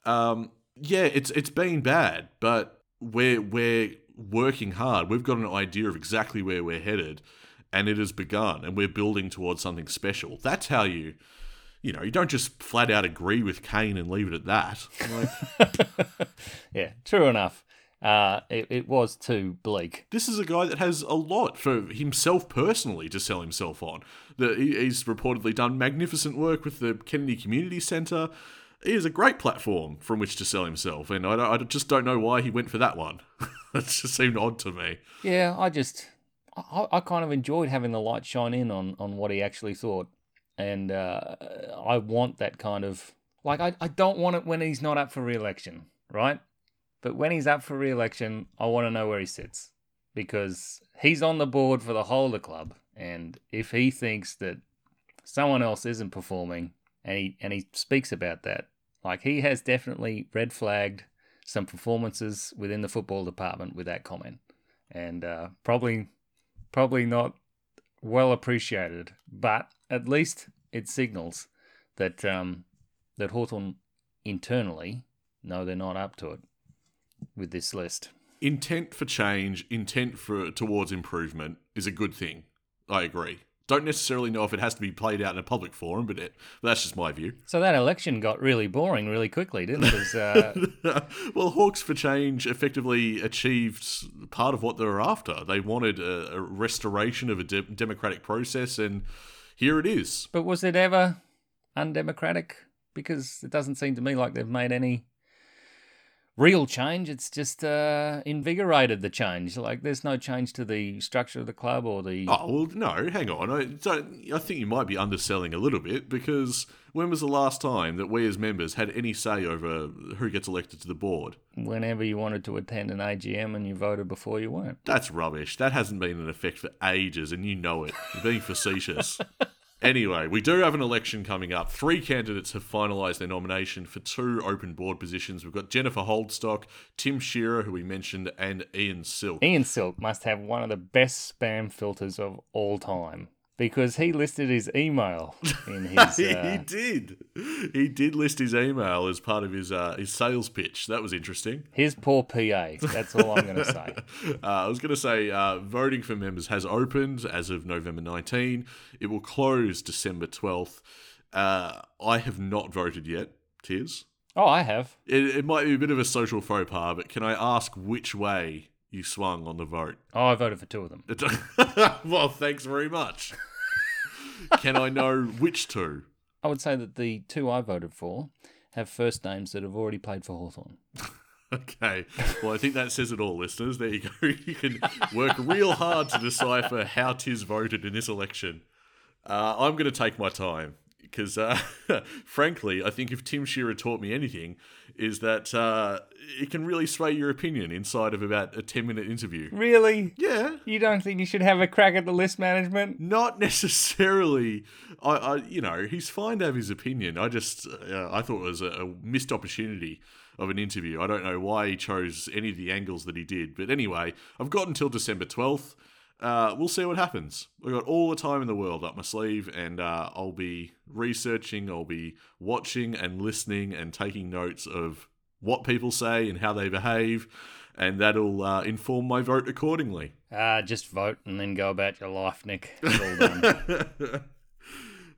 Um, yeah, it's it's been bad, but we're we're working hard. We've got an idea of exactly where we're headed, and it has begun, and we're building towards something special. That's how you. You know, you don't just flat out agree with Kane and leave it at that. Like, yeah, true enough. Uh, it, it was too bleak. this is a guy that has a lot for himself personally to sell himself on. The, he's reportedly done magnificent work with the Kennedy Community Centre. He has a great platform from which to sell himself, and I, I just don't know why he went for that one. that just seemed odd to me. Yeah, I just I, I kind of enjoyed having the light shine in on on what he actually thought, and uh, I want that kind of like I, I don't want it when he's not up for re-election, right? But when he's up for re-election, I want to know where he sits. Because he's on the board for the whole of the club, and if he thinks that someone else isn't performing, and he and he speaks about that, like he has definitely red flagged some performances within the football department with that comment, and uh, probably probably not well appreciated, but at least it signals that um, that Hawthorn internally know they're not up to it with this list. Intent for change, intent for towards improvement is a good thing. I agree. Don't necessarily know if it has to be played out in a public forum, but it, that's just my view. So that election got really boring really quickly, didn't it? uh, well, Hawks for Change effectively achieved part of what they were after. They wanted a, a restoration of a de- democratic process, and here it is. but was it ever undemocratic? Because it doesn't seem to me like they've made any real change. It's just uh, invigorated the change. Like there's no change to the structure of the club or the. Oh well, no, hang on. I don't. I think you might be underselling a little bit because when was the last time that we as members had any say over who gets elected to the board? Whenever you wanted to attend an AGM and you voted before you weren't. That's rubbish. That hasn't been in effect for ages, and you know it. You're being facetious. Anyway, we do have an election coming up. Three candidates have finalised their nomination for two open board positions. We've got Jennifer Holdstock, Tim Shearer, who we mentioned, and Ian Silk. Ian Silk must have one of the best spam filters of all time because he listed his email in his. he Uh, did. He did list his email as part of his uh, his sales pitch. That was interesting. his poor PA. That's all I'm going to say. Uh, I was going to say uh, voting for members has opened as of November 19. It will close December 12th. Uh, I have not voted yet. Tears. Oh, I have. It, it might be a bit of a social faux pas, but can I ask which way you swung on the vote? Oh, I voted for two of them. well, thanks very much. can I know which two? I would say that the two I voted for have first names that have already played for Hawthorn. Okay. Well, I think that says it all, listeners. There you go. You can work real hard to decipher how Tiz voted in this election. Uh, I'm going to take my time because, uh, frankly, I think if Tim Shearer taught me anything, is that uh, it can really sway your opinion inside of about a 10 minute interview. Really? Yeah. You don't think you should have a crack at the list management? Not necessarily. I, I you know, he's fine to have his opinion. I just, uh, I thought it was a, a missed opportunity of an interview. I don't know why he chose any of the angles that he did. But anyway, I've got until December 12th. Uh, we'll see what happens. I've got all the time in the world up my sleeve, and uh, I'll be researching, I'll be watching and listening and taking notes of what people say and how they behave, and that'll uh, inform my vote accordingly. Ah, just vote and then go about your life, Nick. It's all done.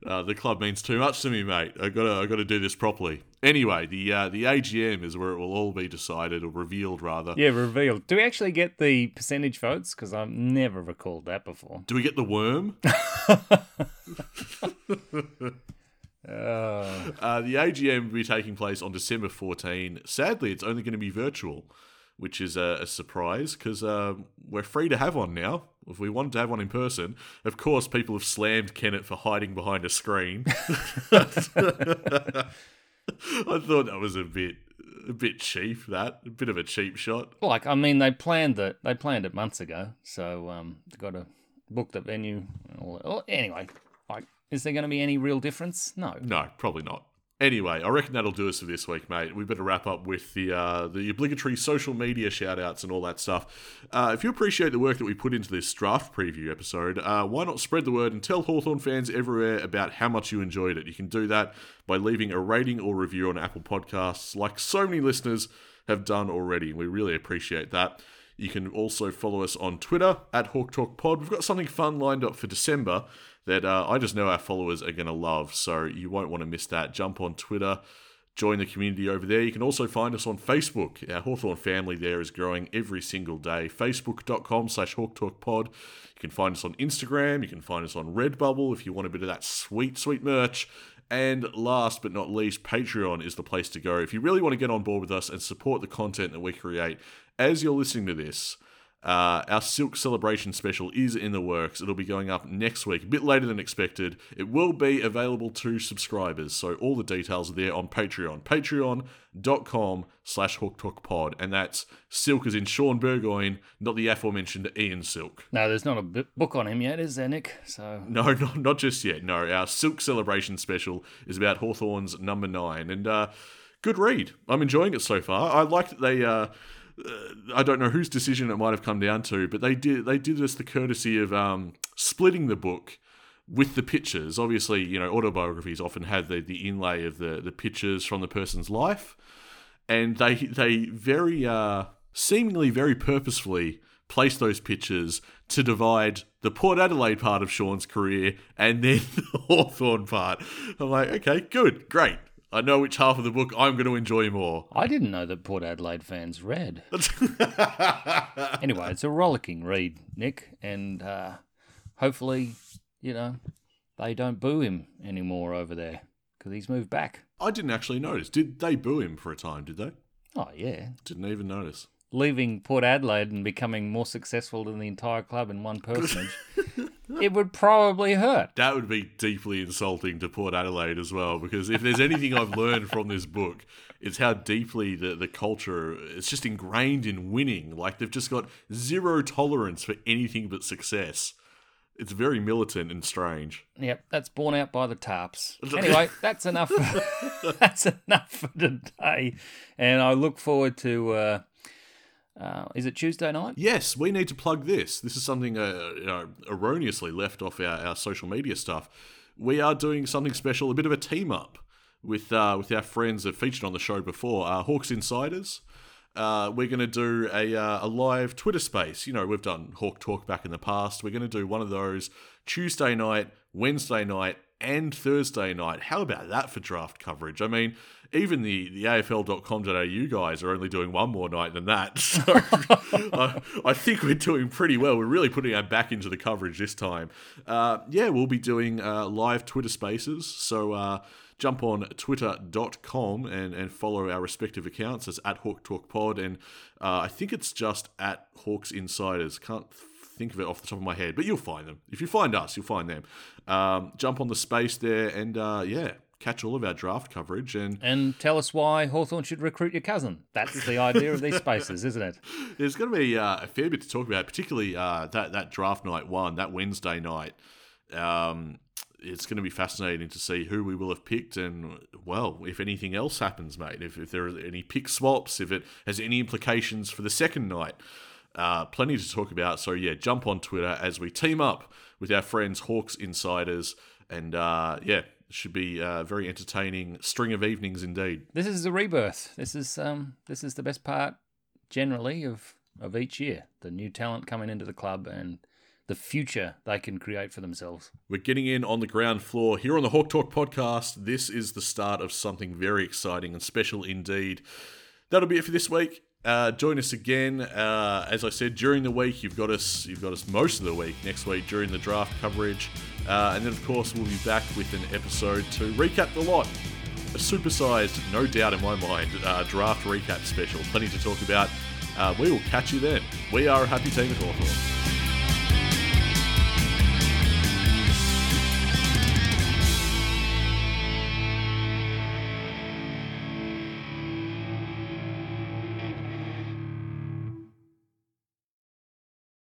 Uh, the club means too much to me, mate. I gotta, I gotta do this properly. Anyway, the uh, the AGM is where it will all be decided or revealed, rather. yeah, revealed. Do we actually get the percentage votes? Because I've never recalled that before. Do we get the worm? Oh. Uh, the AGM will be taking place on December 14. Sadly, it's only going to be virtual, which is a, a surprise because uh, we're free to have one now. If we wanted to have one in person, of course, people have slammed Kennett for hiding behind a screen. I thought that was a bit, a bit cheap. That a bit of a cheap shot. Like, I mean, they planned it. They planned it months ago, so um, they got to book the venue. And all that. Well, anyway, like, is there going to be any real difference? No. No, probably not. Anyway, I reckon that'll do us for this week, mate. We better wrap up with the uh, the obligatory social media shout outs and all that stuff. Uh, if you appreciate the work that we put into this draft preview episode, uh, why not spread the word and tell Hawthorn fans everywhere about how much you enjoyed it? You can do that by leaving a rating or review on Apple Podcasts, like so many listeners have done already. We really appreciate that. You can also follow us on Twitter at Hawk Talk Pod. We've got something fun lined up for December that uh, I just know our followers are going to love. So you won't want to miss that. Jump on Twitter, join the community over there. You can also find us on Facebook. Our Hawthorn family there is growing every single day. Facebook.com slash HawkTalkPod. You can find us on Instagram. You can find us on Redbubble if you want a bit of that sweet, sweet merch. And last but not least, Patreon is the place to go. If you really want to get on board with us and support the content that we create as you're listening to this, uh, our Silk Celebration special is in the works. It'll be going up next week, a bit later than expected. It will be available to subscribers, so all the details are there on Patreon. Patreon.com slash HawkTalkPod, and that's Silk is in Shaun Burgoyne, not the aforementioned Ian Silk. No, there's not a b- book on him yet, is there, Nick? So No, not, not just yet. No, our Silk Celebration special is about Hawthorn's number nine, and uh, good read. I'm enjoying it so far. I like that they... Uh, uh, I don't know whose decision it might have come down to, but they did they did us the courtesy of um, splitting the book with the pictures. Obviously, you know, autobiographies often have the, the inlay of the, the pictures from the person's life, and they they very uh, seemingly very purposefully place those pictures to divide the Port Adelaide part of Shaun's career and then the Hawthorn part. I'm like, okay, good, great. I know which half of the book I'm going to enjoy more. I didn't know that Port Adelaide fans read. anyway, it's a rollicking read, Nick, and uh, hopefully, you know, they don't boo him anymore over there because he's moved back. I didn't actually notice. Did they boo him for a time, did they? Oh yeah, Didn't even notice. Leaving Port Adelaide and becoming more successful than the entire club in one personage, it would probably hurt. That would be deeply insulting to Port Adelaide as well, because if there's anything I've learned from this book, it's how deeply the, the culture it's just ingrained in winning. Like they've just got zero tolerance for anything but success. It's very militant and strange. Yep, that's borne out by the tarps. Anyway, that's enough. that's enough for today, and I look forward to. Uh, uh, is it Tuesday night? Yes, we need to plug this. This is something uh, you know, erroneously left off our, our social media stuff. We are doing something special, a bit of a team up with uh, with our friends that featured on the show before, uh, Hawks Insiders. Uh, we're going to do a, uh, a live Twitter space. You know, we've done Hawk Talk back in the past. We're going to do one of those Tuesday night, Wednesday night, and Thursday night. How about that for draft coverage? I mean, even the, the AFL.com.au guys are only doing one more night than that. So I, I think we're doing pretty well. We're really putting our back into the coverage this time. Uh, yeah, we'll be doing uh, live Twitter spaces. So uh, jump on twitter.com and, and follow our respective accounts. It's at Hawk Talk Pod. And uh, I think it's just at Hawks Insiders. Can't think of it off the top of my head, but you'll find them. If you find us, you'll find them. Um, jump on the space there and uh, yeah, catch all of our draft coverage and And tell us why Hawthorn should recruit your cousin. That's the idea of these spaces, isn't it? there's going to be uh, a fair bit to talk about, particularly uh, that that draft night one, that Wednesday night. Um, it's going to be fascinating to see who we will have picked, and well, if anything else happens, mate. If, if there are any pick swaps, if it has any implications for the second night. Uh, plenty to talk about. So yeah, jump on Twitter as we team up with our friends Hawks Insiders, and uh, yeah, should be a very entertaining string of evenings indeed. This is the rebirth. This is um this is the best part generally of of each year. The new talent coming into the club and the future they can create for themselves. We're getting in on the ground floor here on the Hawk Talk podcast. This is the start of something very exciting and special indeed. That'll be it for this week. Uh, join us again. Uh, as I said, during the week, you've got us. You've got us most of the week next week during the draft coverage, uh, and then of course we'll be back with an episode to recap the lot. A supersized, no doubt in my mind, uh, draft recap special. Plenty to talk about. Uh, we will catch you then. We are a happy team at Hawthorn.